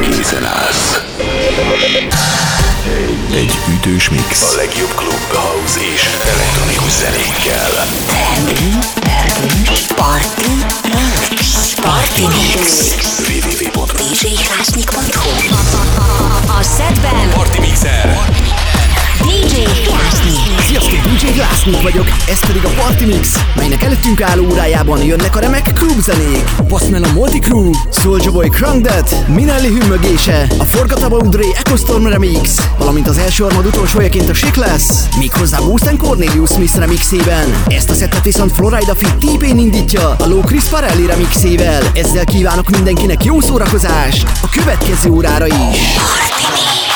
készen állsz. Egy ütős mix. A legjobb klub, house és elektronikus zenékkel. Party Mix. Party Mix. www.djhlásnyik.hu A szedben Party Mixer! DJ Krásnyik. Sziasztok, DJ Glassnik vagyok, ez pedig a Party Mix, melynek előttünk álló órájában jönnek a remek club zenék. Postman a Multi Crew, Soulja Boy Crunk Minelli hümmögése, a Forgettable Dre Ecostorm Remix, valamint az első armad utolsójaként a Chic lesz, méghozzá Boost Cornelius Smith remixében. Ezt a szettet viszont Florida Fit T-Pain indítja a Low Chris Farelli remixével. Ezzel kívánok mindenkinek jó szórakozást a következő órára is. Yeah,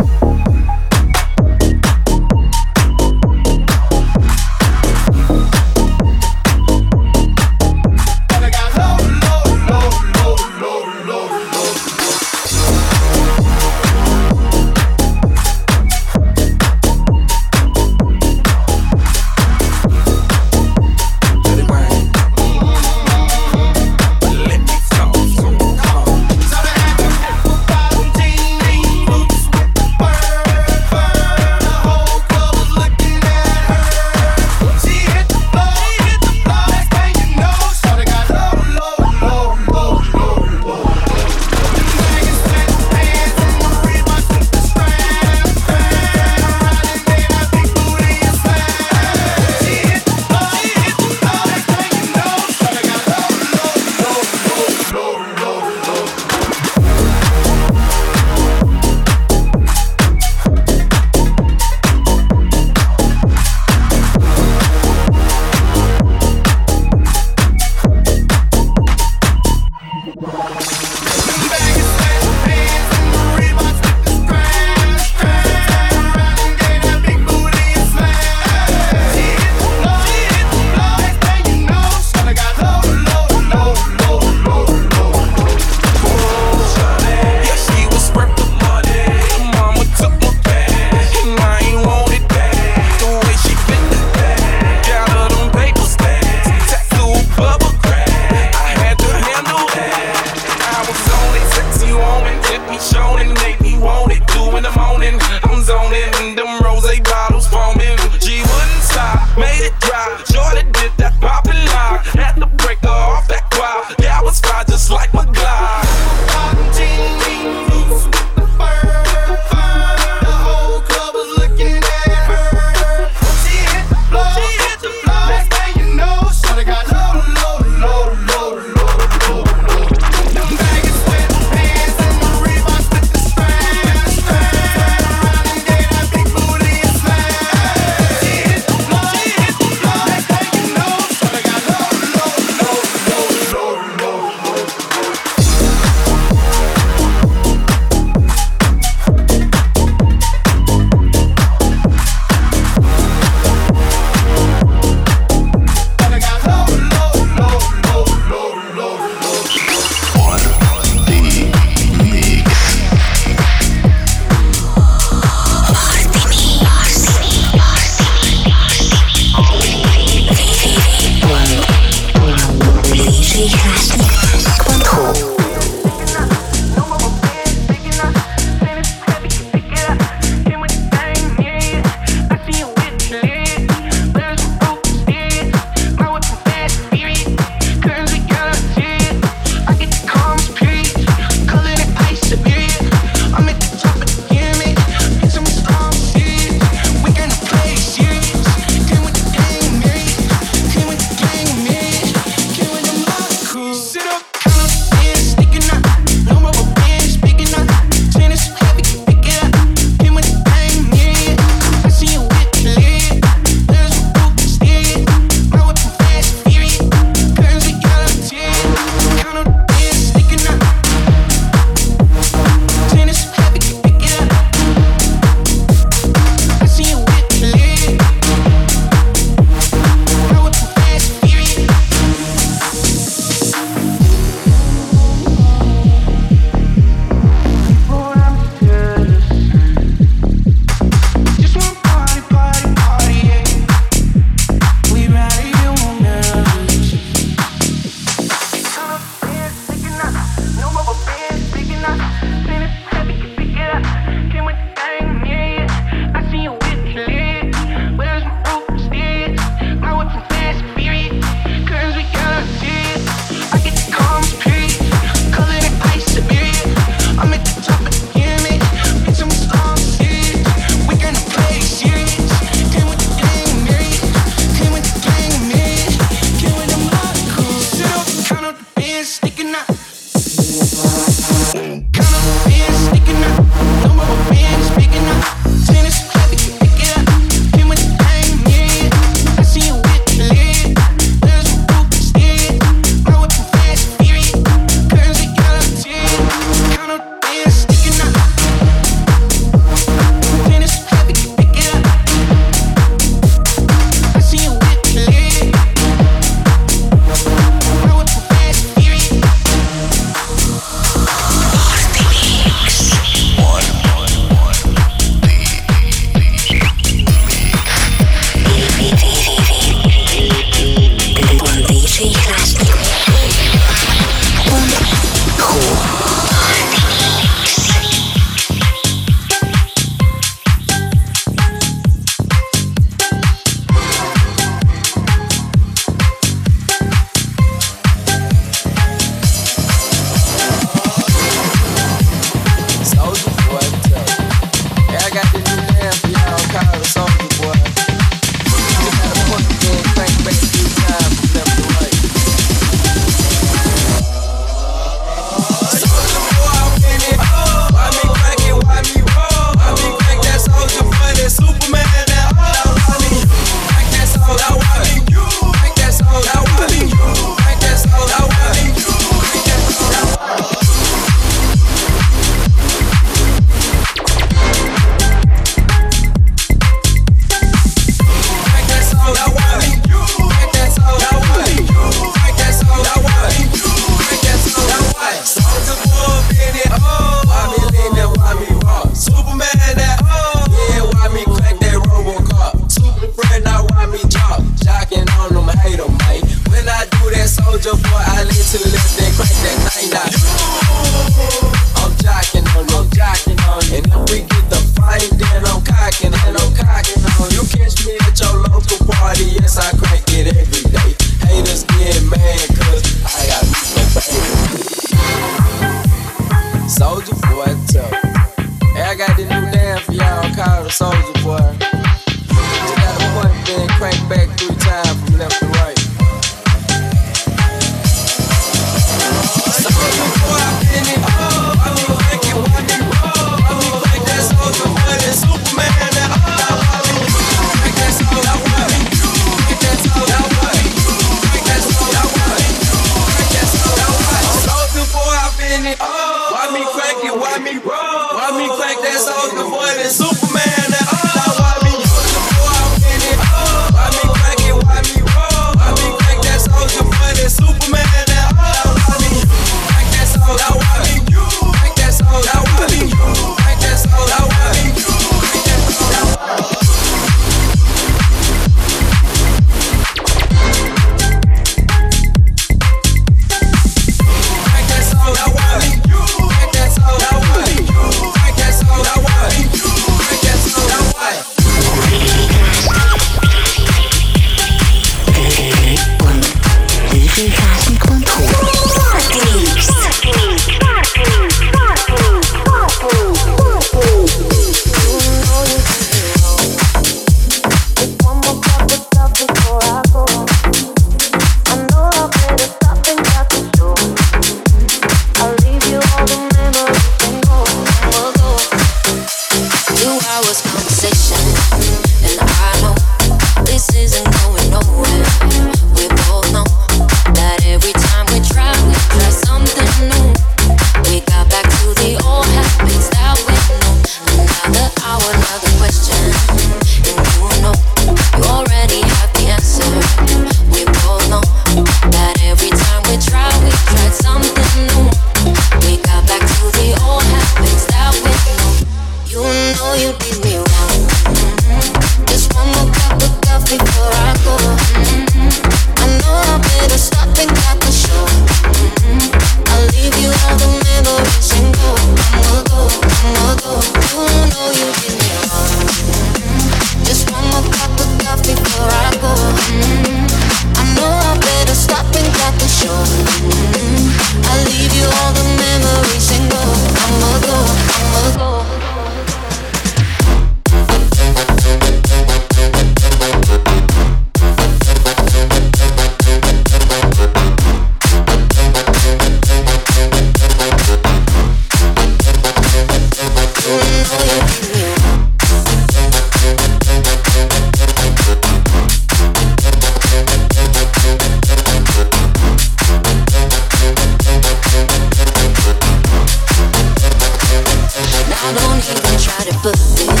But.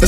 In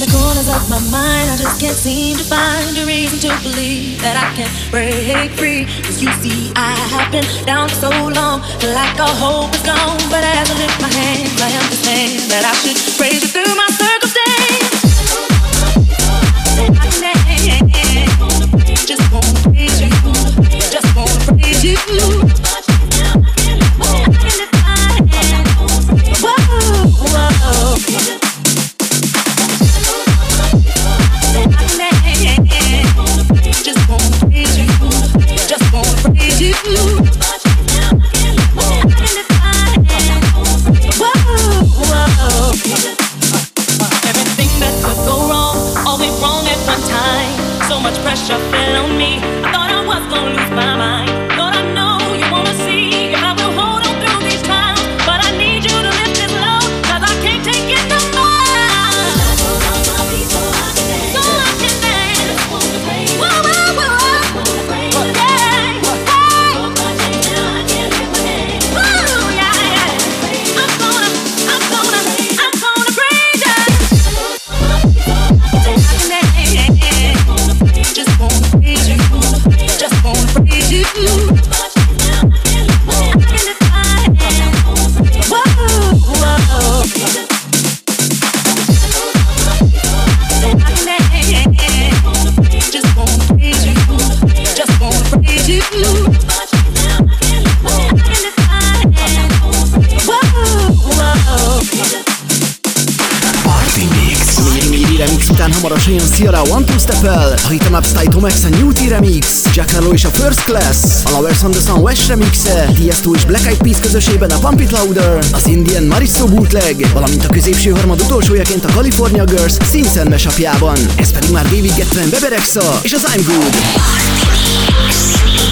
the corners of my mind, I just can't seem to find a reason to believe that I can break free. Cause you see, I have been down so long, feel like all hope is gone. But as I lift my hands, I understand that I should praise Hit'em Up Style Tomex a New T Remix, Giacarlo és a First Class, a Lovers on the Sun West Remixe, Tiesto és Black Eyed Peas közösében a Pump It Louder, az Indian Maristo bootleg, valamint a középső harmad utolsójaként a California Girls Simpson mesapjában. Ez pedig már David Getten Beberexa és az I'm Good. Party.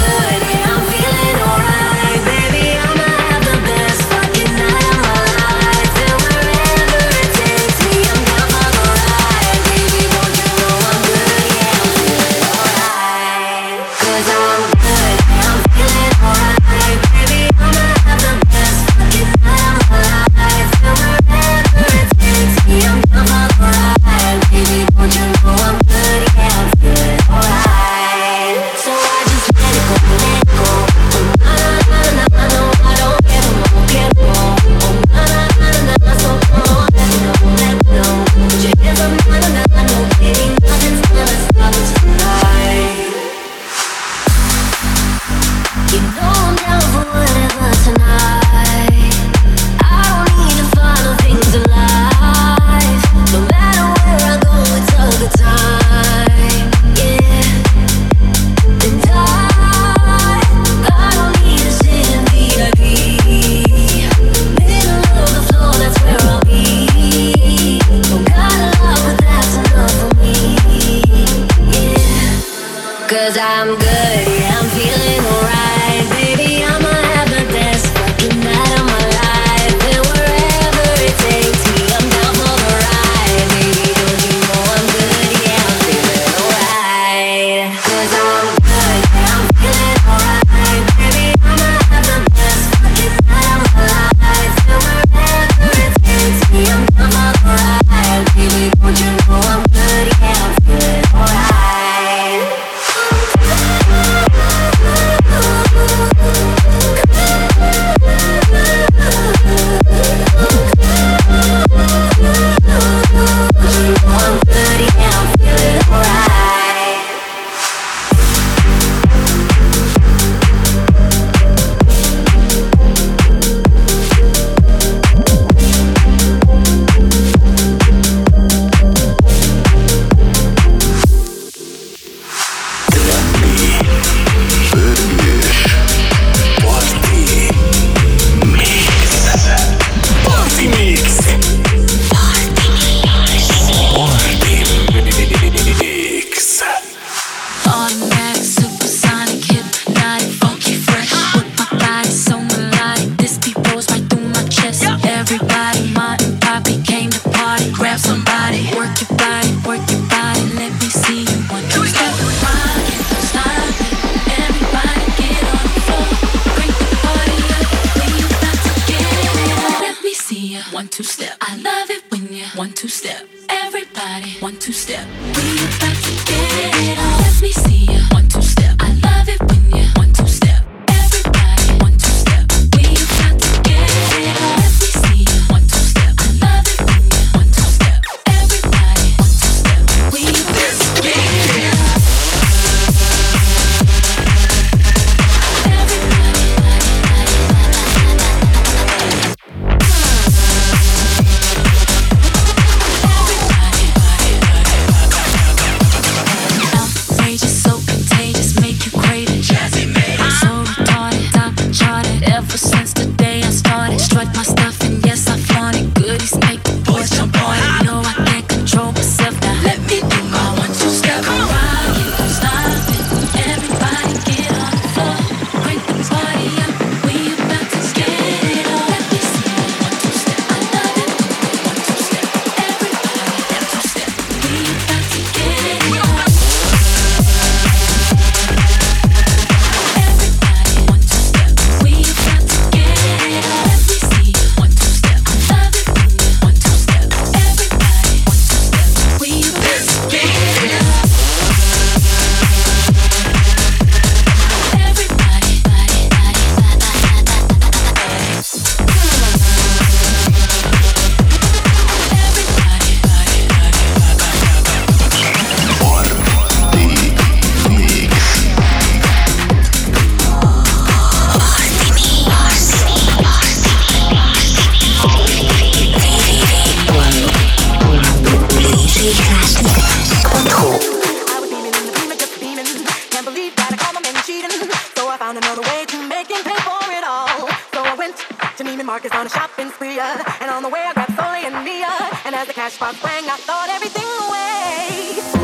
as the cash box rang, I thought everything away.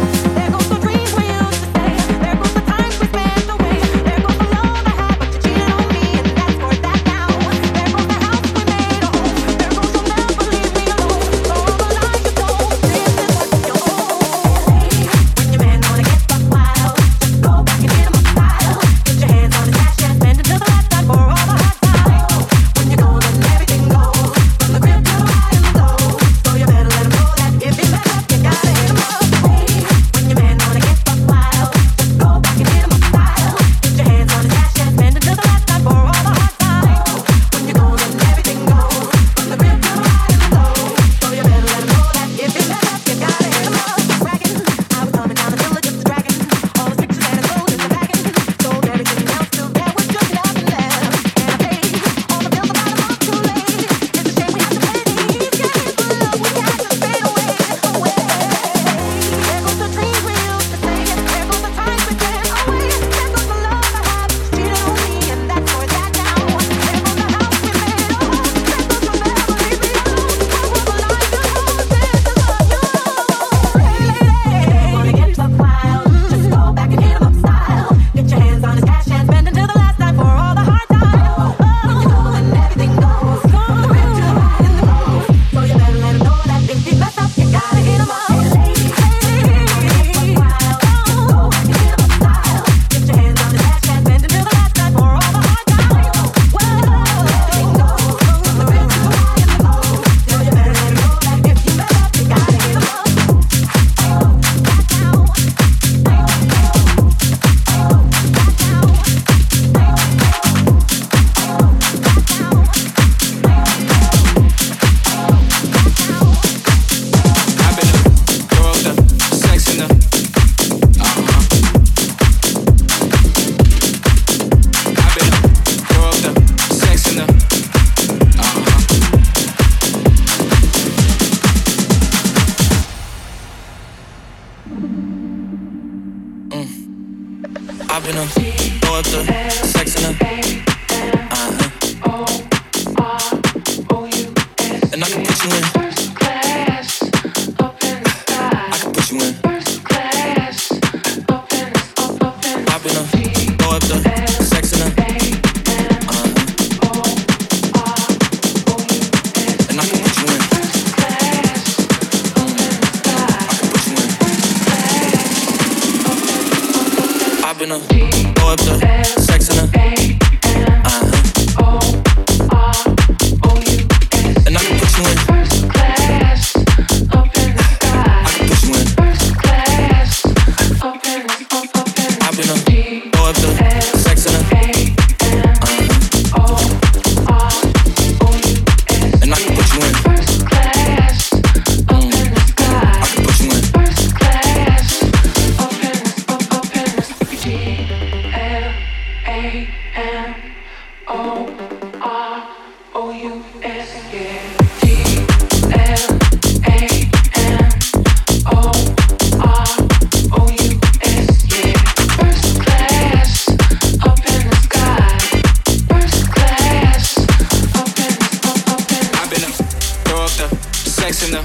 Uh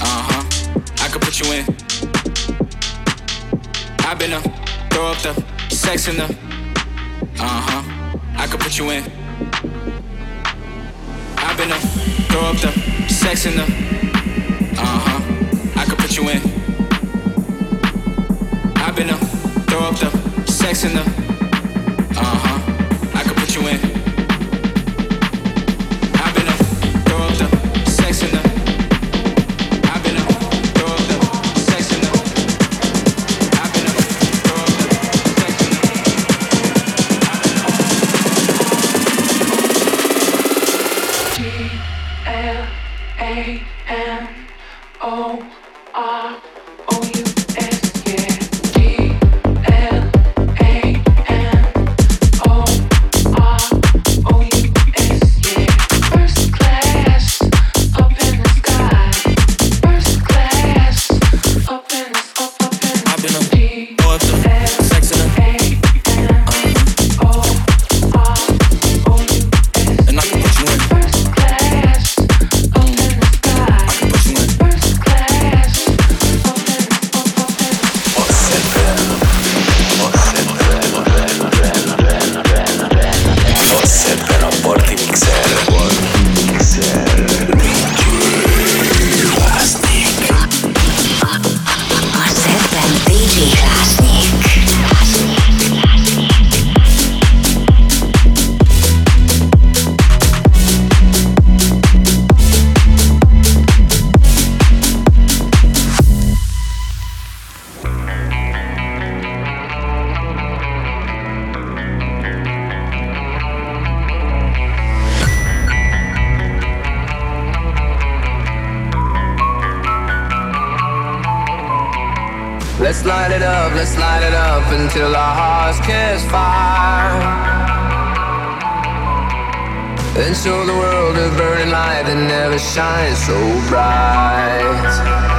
huh. I could put you in. I've been up. Throw up the sex in the. Uh huh. I could put you in. I've been up. Throw up the sex in the. Uh huh. I could put you in. I've been up. Throw up the sex in the. Let's light it up, let's light it up until our hearts catch fire. And show the world a burning light that never shines so bright.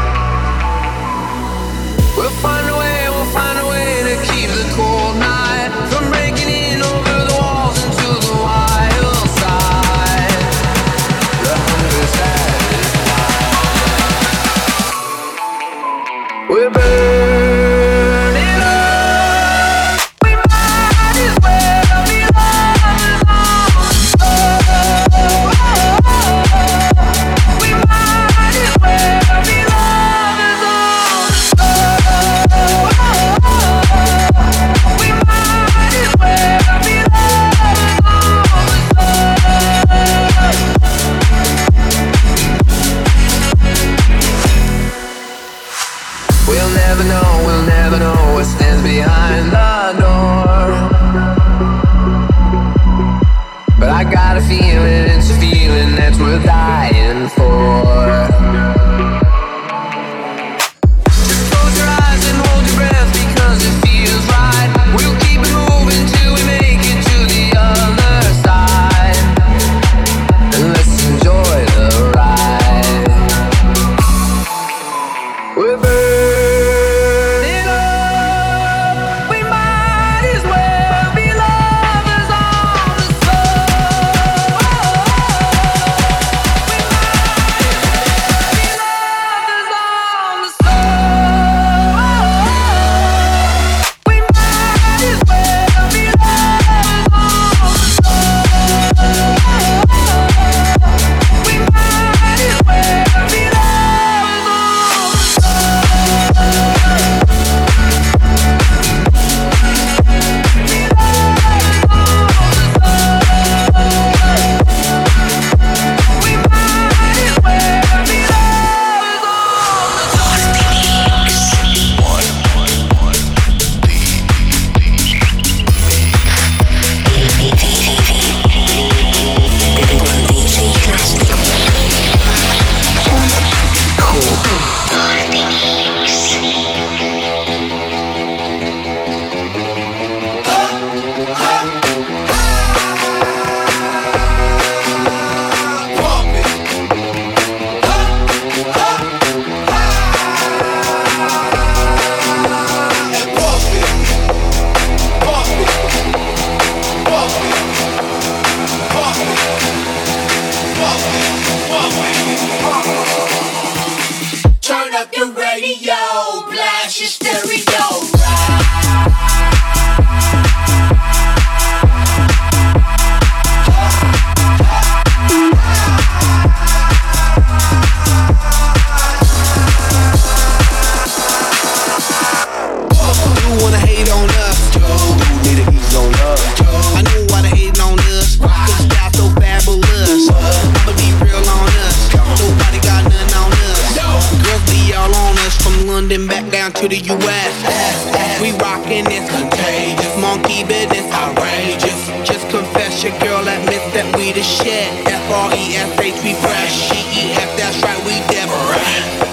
the shit. F R E F H, we fresh. G E F, that's right, we deaf.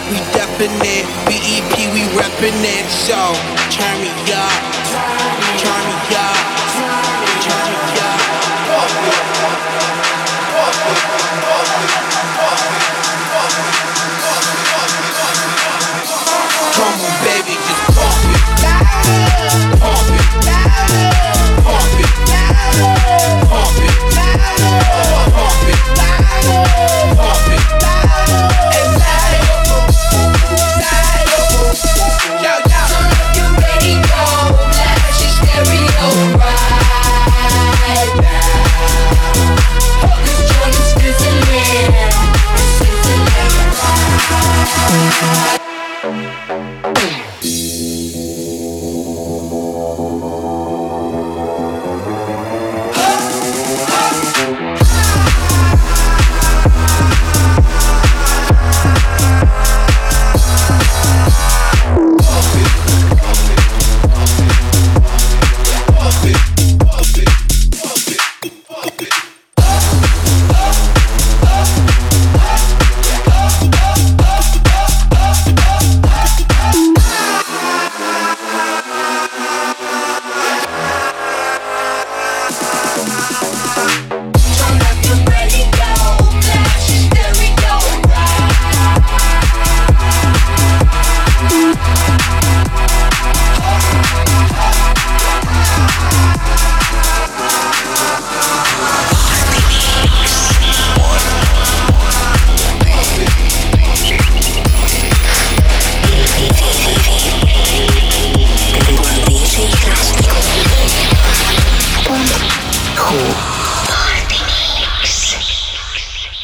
We definite. B E P, we reppin' it. So.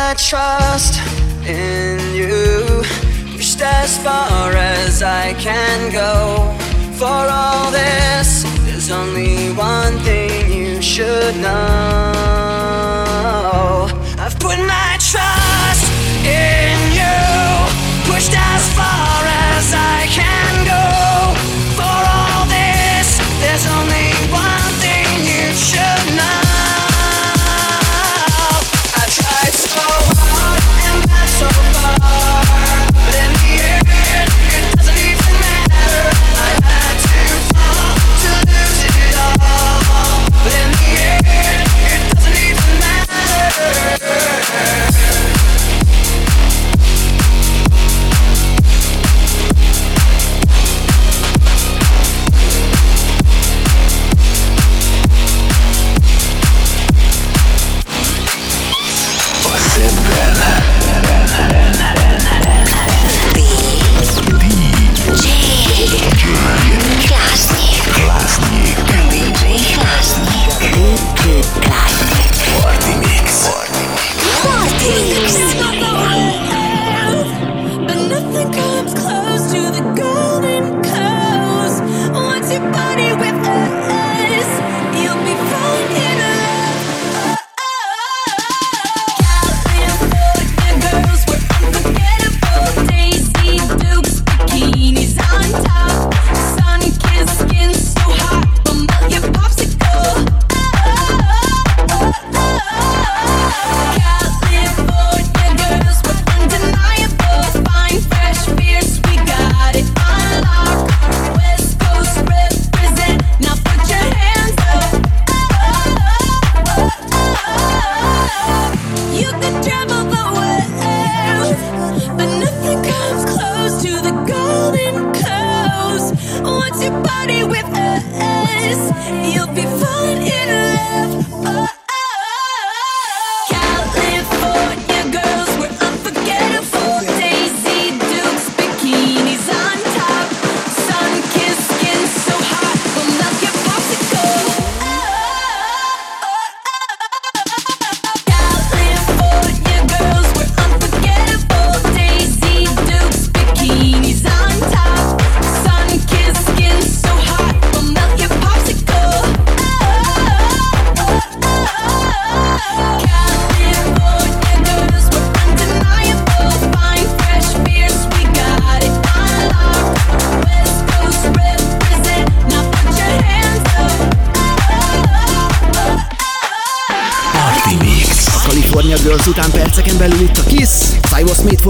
my trust in you, pushed as far as I can go. For all this, there's only one thing you should know. I've put my trust in you, pushed as far as I can go. For all this, there's only one thing you should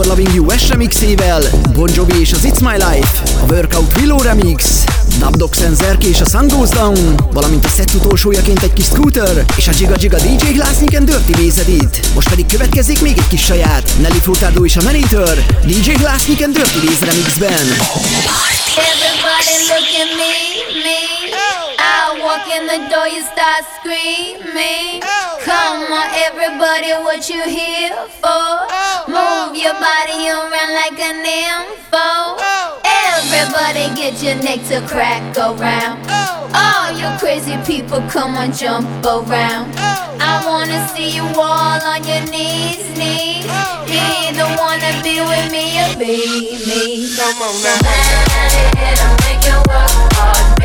For Loving You US remixével, Bon Jovi és az It's My Life, a Workout Willow remix, Dub Dog Senzerk és a Sun Goes Down, valamint a set utolsójaként egy kis Scooter, és a Giga Giga DJ Glassnik and Dirty Vezedit. Most pedig következik még egy kis saját, Nelly Furtado és a Maneater, DJ Glassnik and Dirty Vez remixben. Everybody walk in the door, you start screaming. Come on, everybody, what you here for? Oh. Move your body around like an info. Oh. Everybody get your neck to crack around. Oh. All you crazy people, come on, jump around. I wanna see you all on your knees, knees. Either wanna be with me or be me. Come on, now. Make it work hard,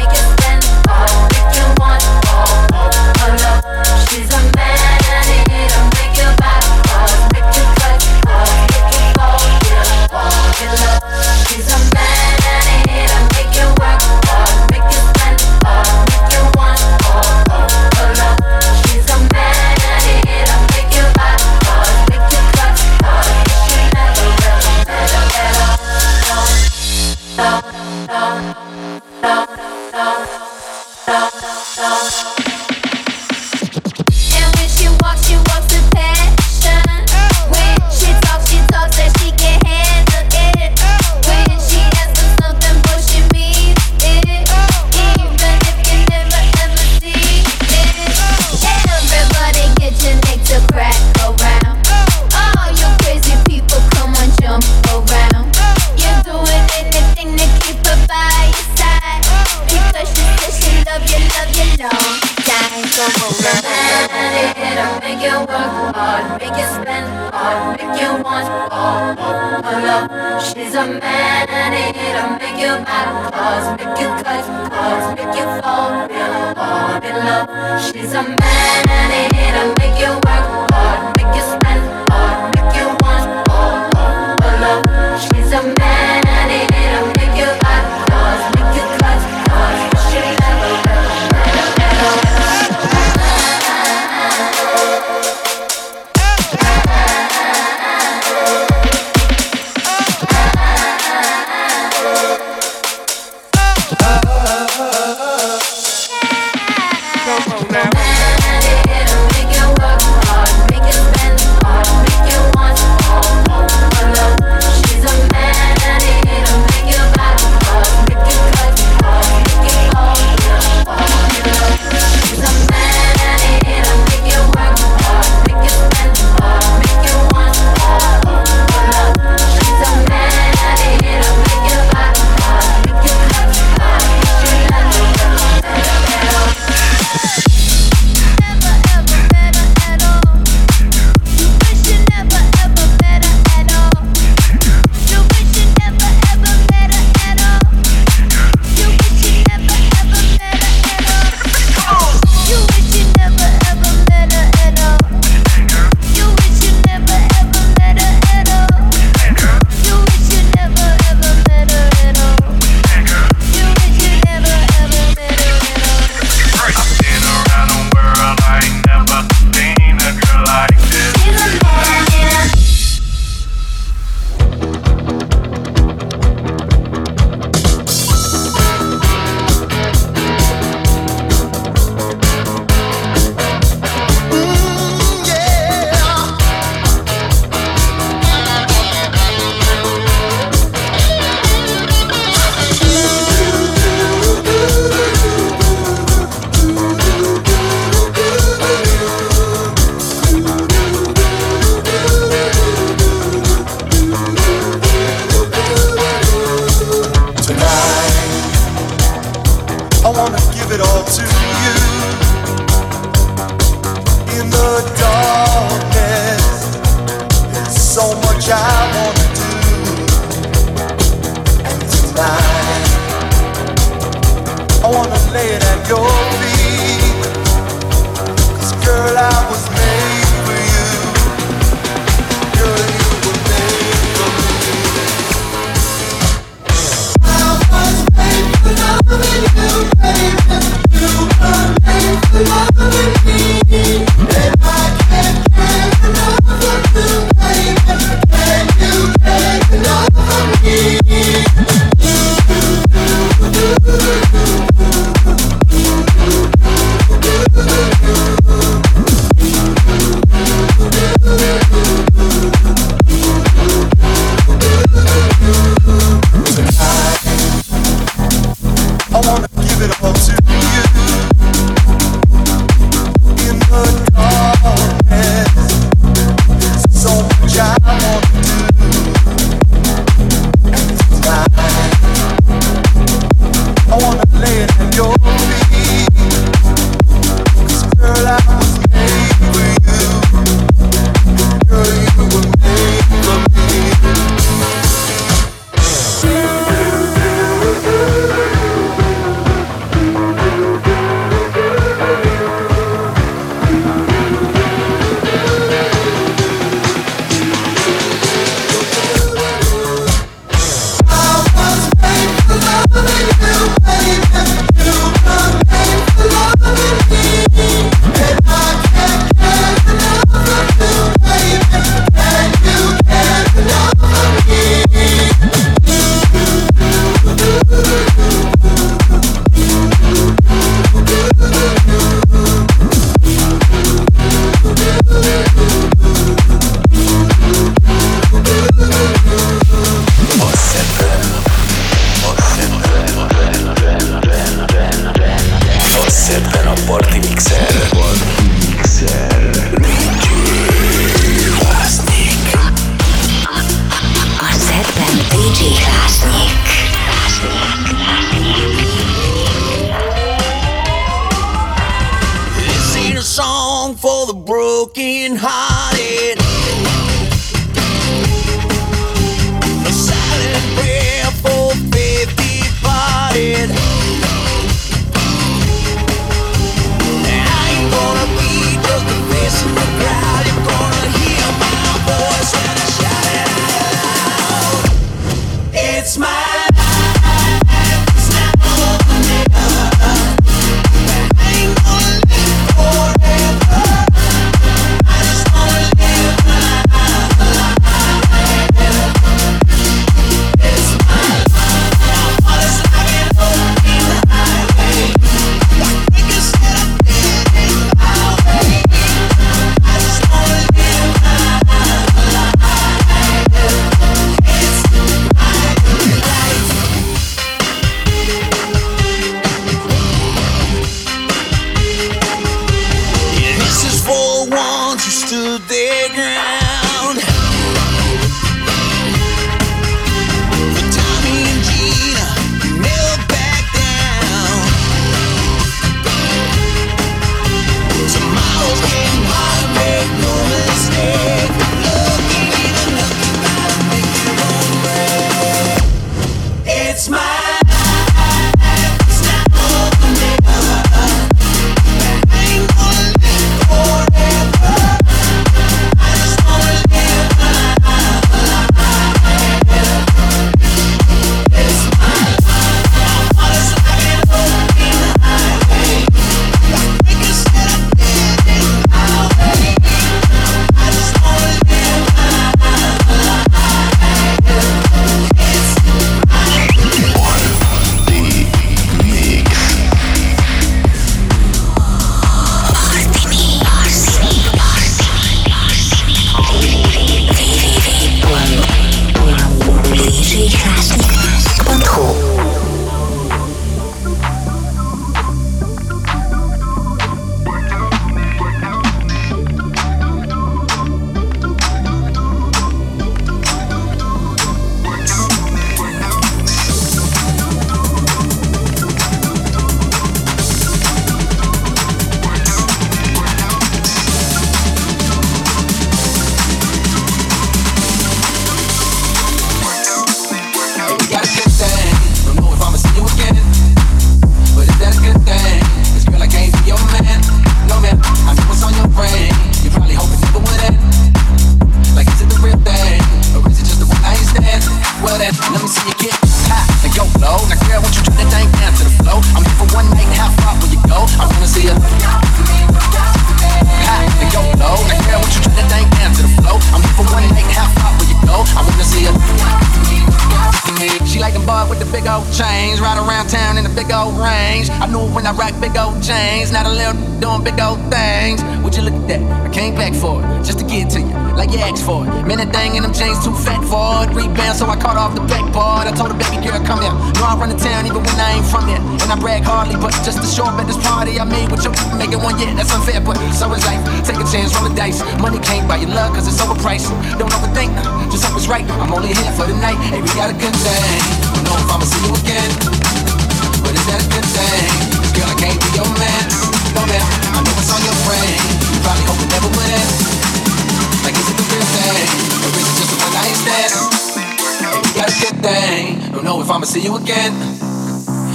thing. Don't know if I'ma see you again.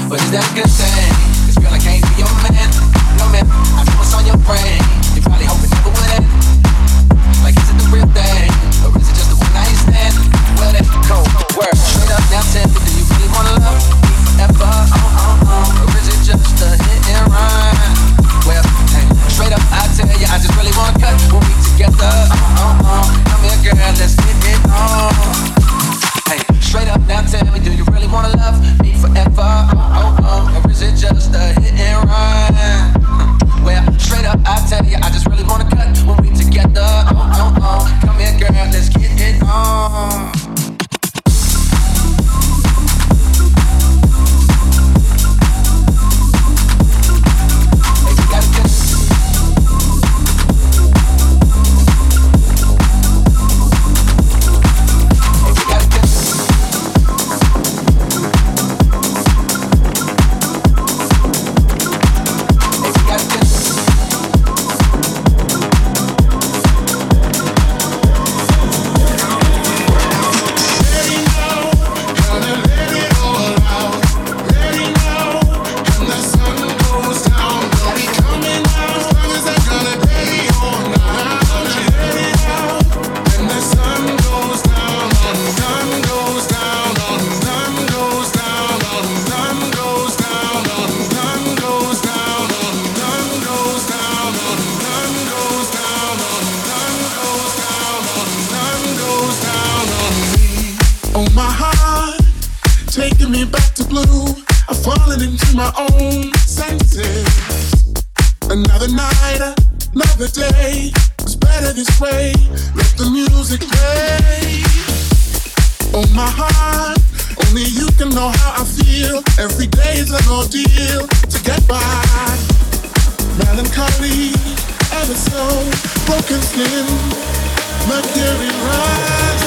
But is that a good thing? Cause girl, I can't be your man. No man, I know what's on your brain. You probably hope it never would end. Like, is it the real thing? Or is it just the one night stand? Well, that cold word. Straight up now 10. Do you really wanna love? Ever? Oh, oh, oh. Or is it just a hit and run? Well, hey, straight up, I tell you, I just really wanna cut. We'll be together. Oh, oh, oh. Come here, girl, let's get it on. Straight up now tell me, do you really wanna love me forever? Oh, oh, oh, or is it just a hit and run? Well, straight up I tell you, I just really wanna cut when we together. Oh, oh, oh, come here, girl, let's get it on. the day it's better this way. Let the music play. Oh my heart, only you can know how I feel. Every day is an ordeal to get by. Melancholy, ever so broken skin, mercury rise.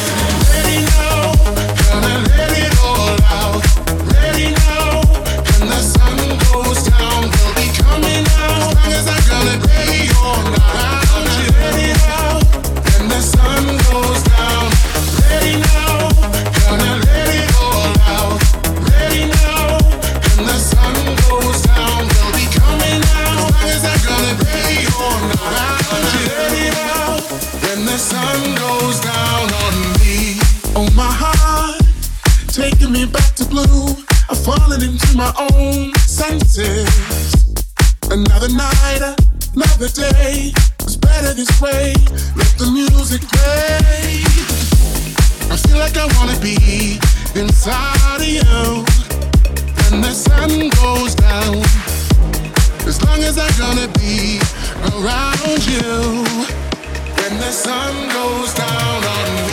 Ready now, gonna let it all out. Ready now, when the sun goes down, we'll be coming out. As long as I gotta ready on. blue, I've fallen into my own senses. Another night, another day, it's better this way. Let the music play. I feel like I wanna be inside of you when the sun goes down. As long as I'm gonna be around you when the sun goes down on me.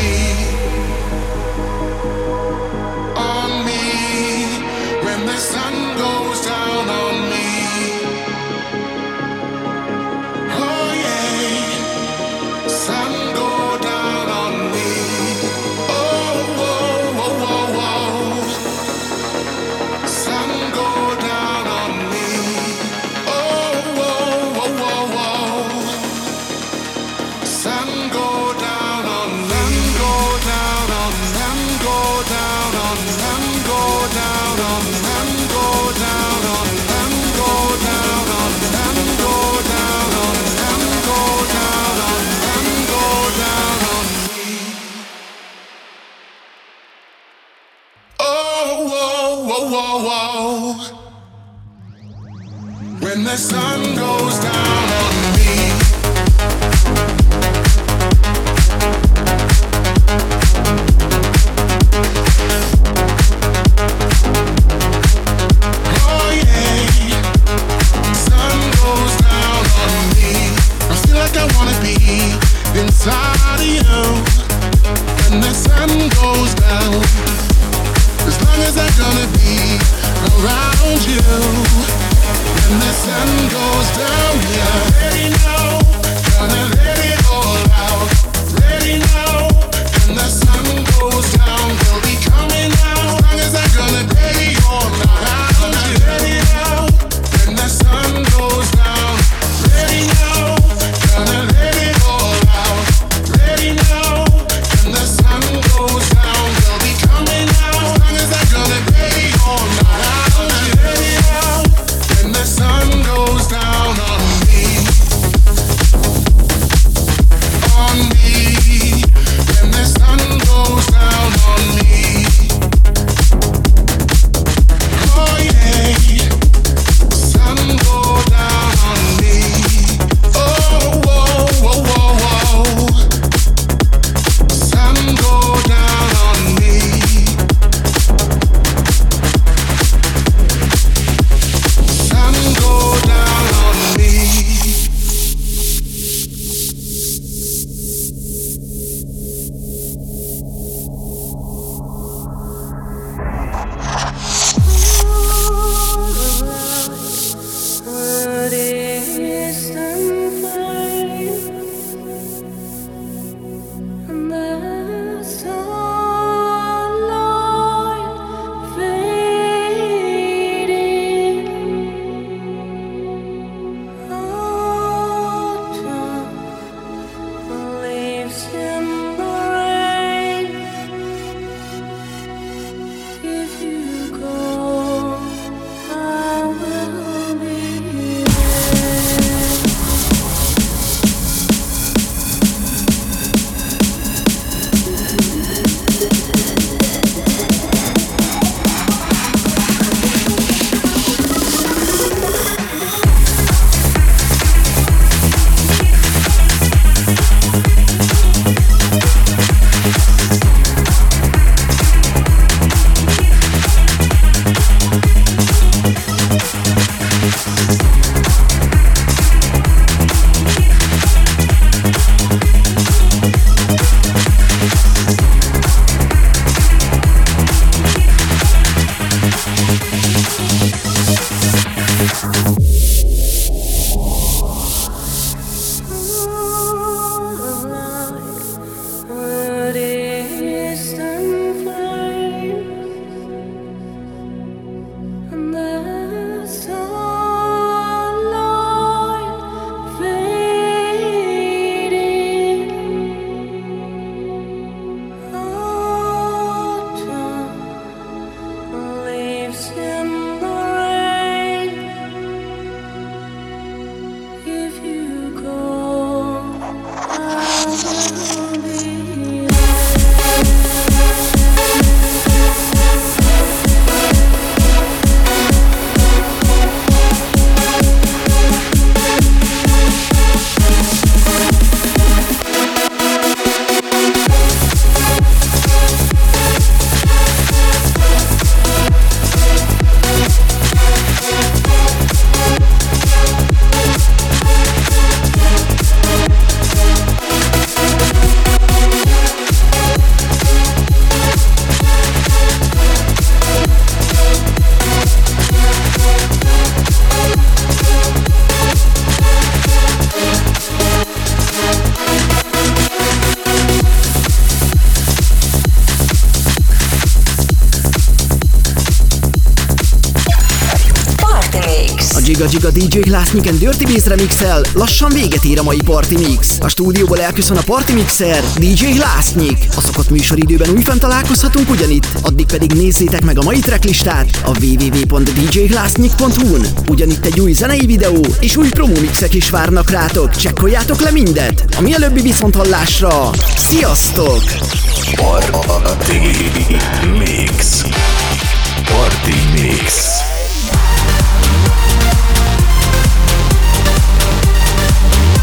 the sun goes down. And Dirty Bass remixel lassan véget ér a mai Party Mix. A stúdióból elköszön a Party Mixer, DJ Glassnik. A szokott műsoridőben újfent találkozhatunk ugyanitt, addig pedig nézzétek meg a mai tracklistát a www.djglassnik.hu-n. Ugyanitt egy új zenei videó és új promomixek is várnak rátok. Csekkoljátok le mindet! A mielőbbi viszont hallásra! Sziasztok! Party Mix. Party Mix.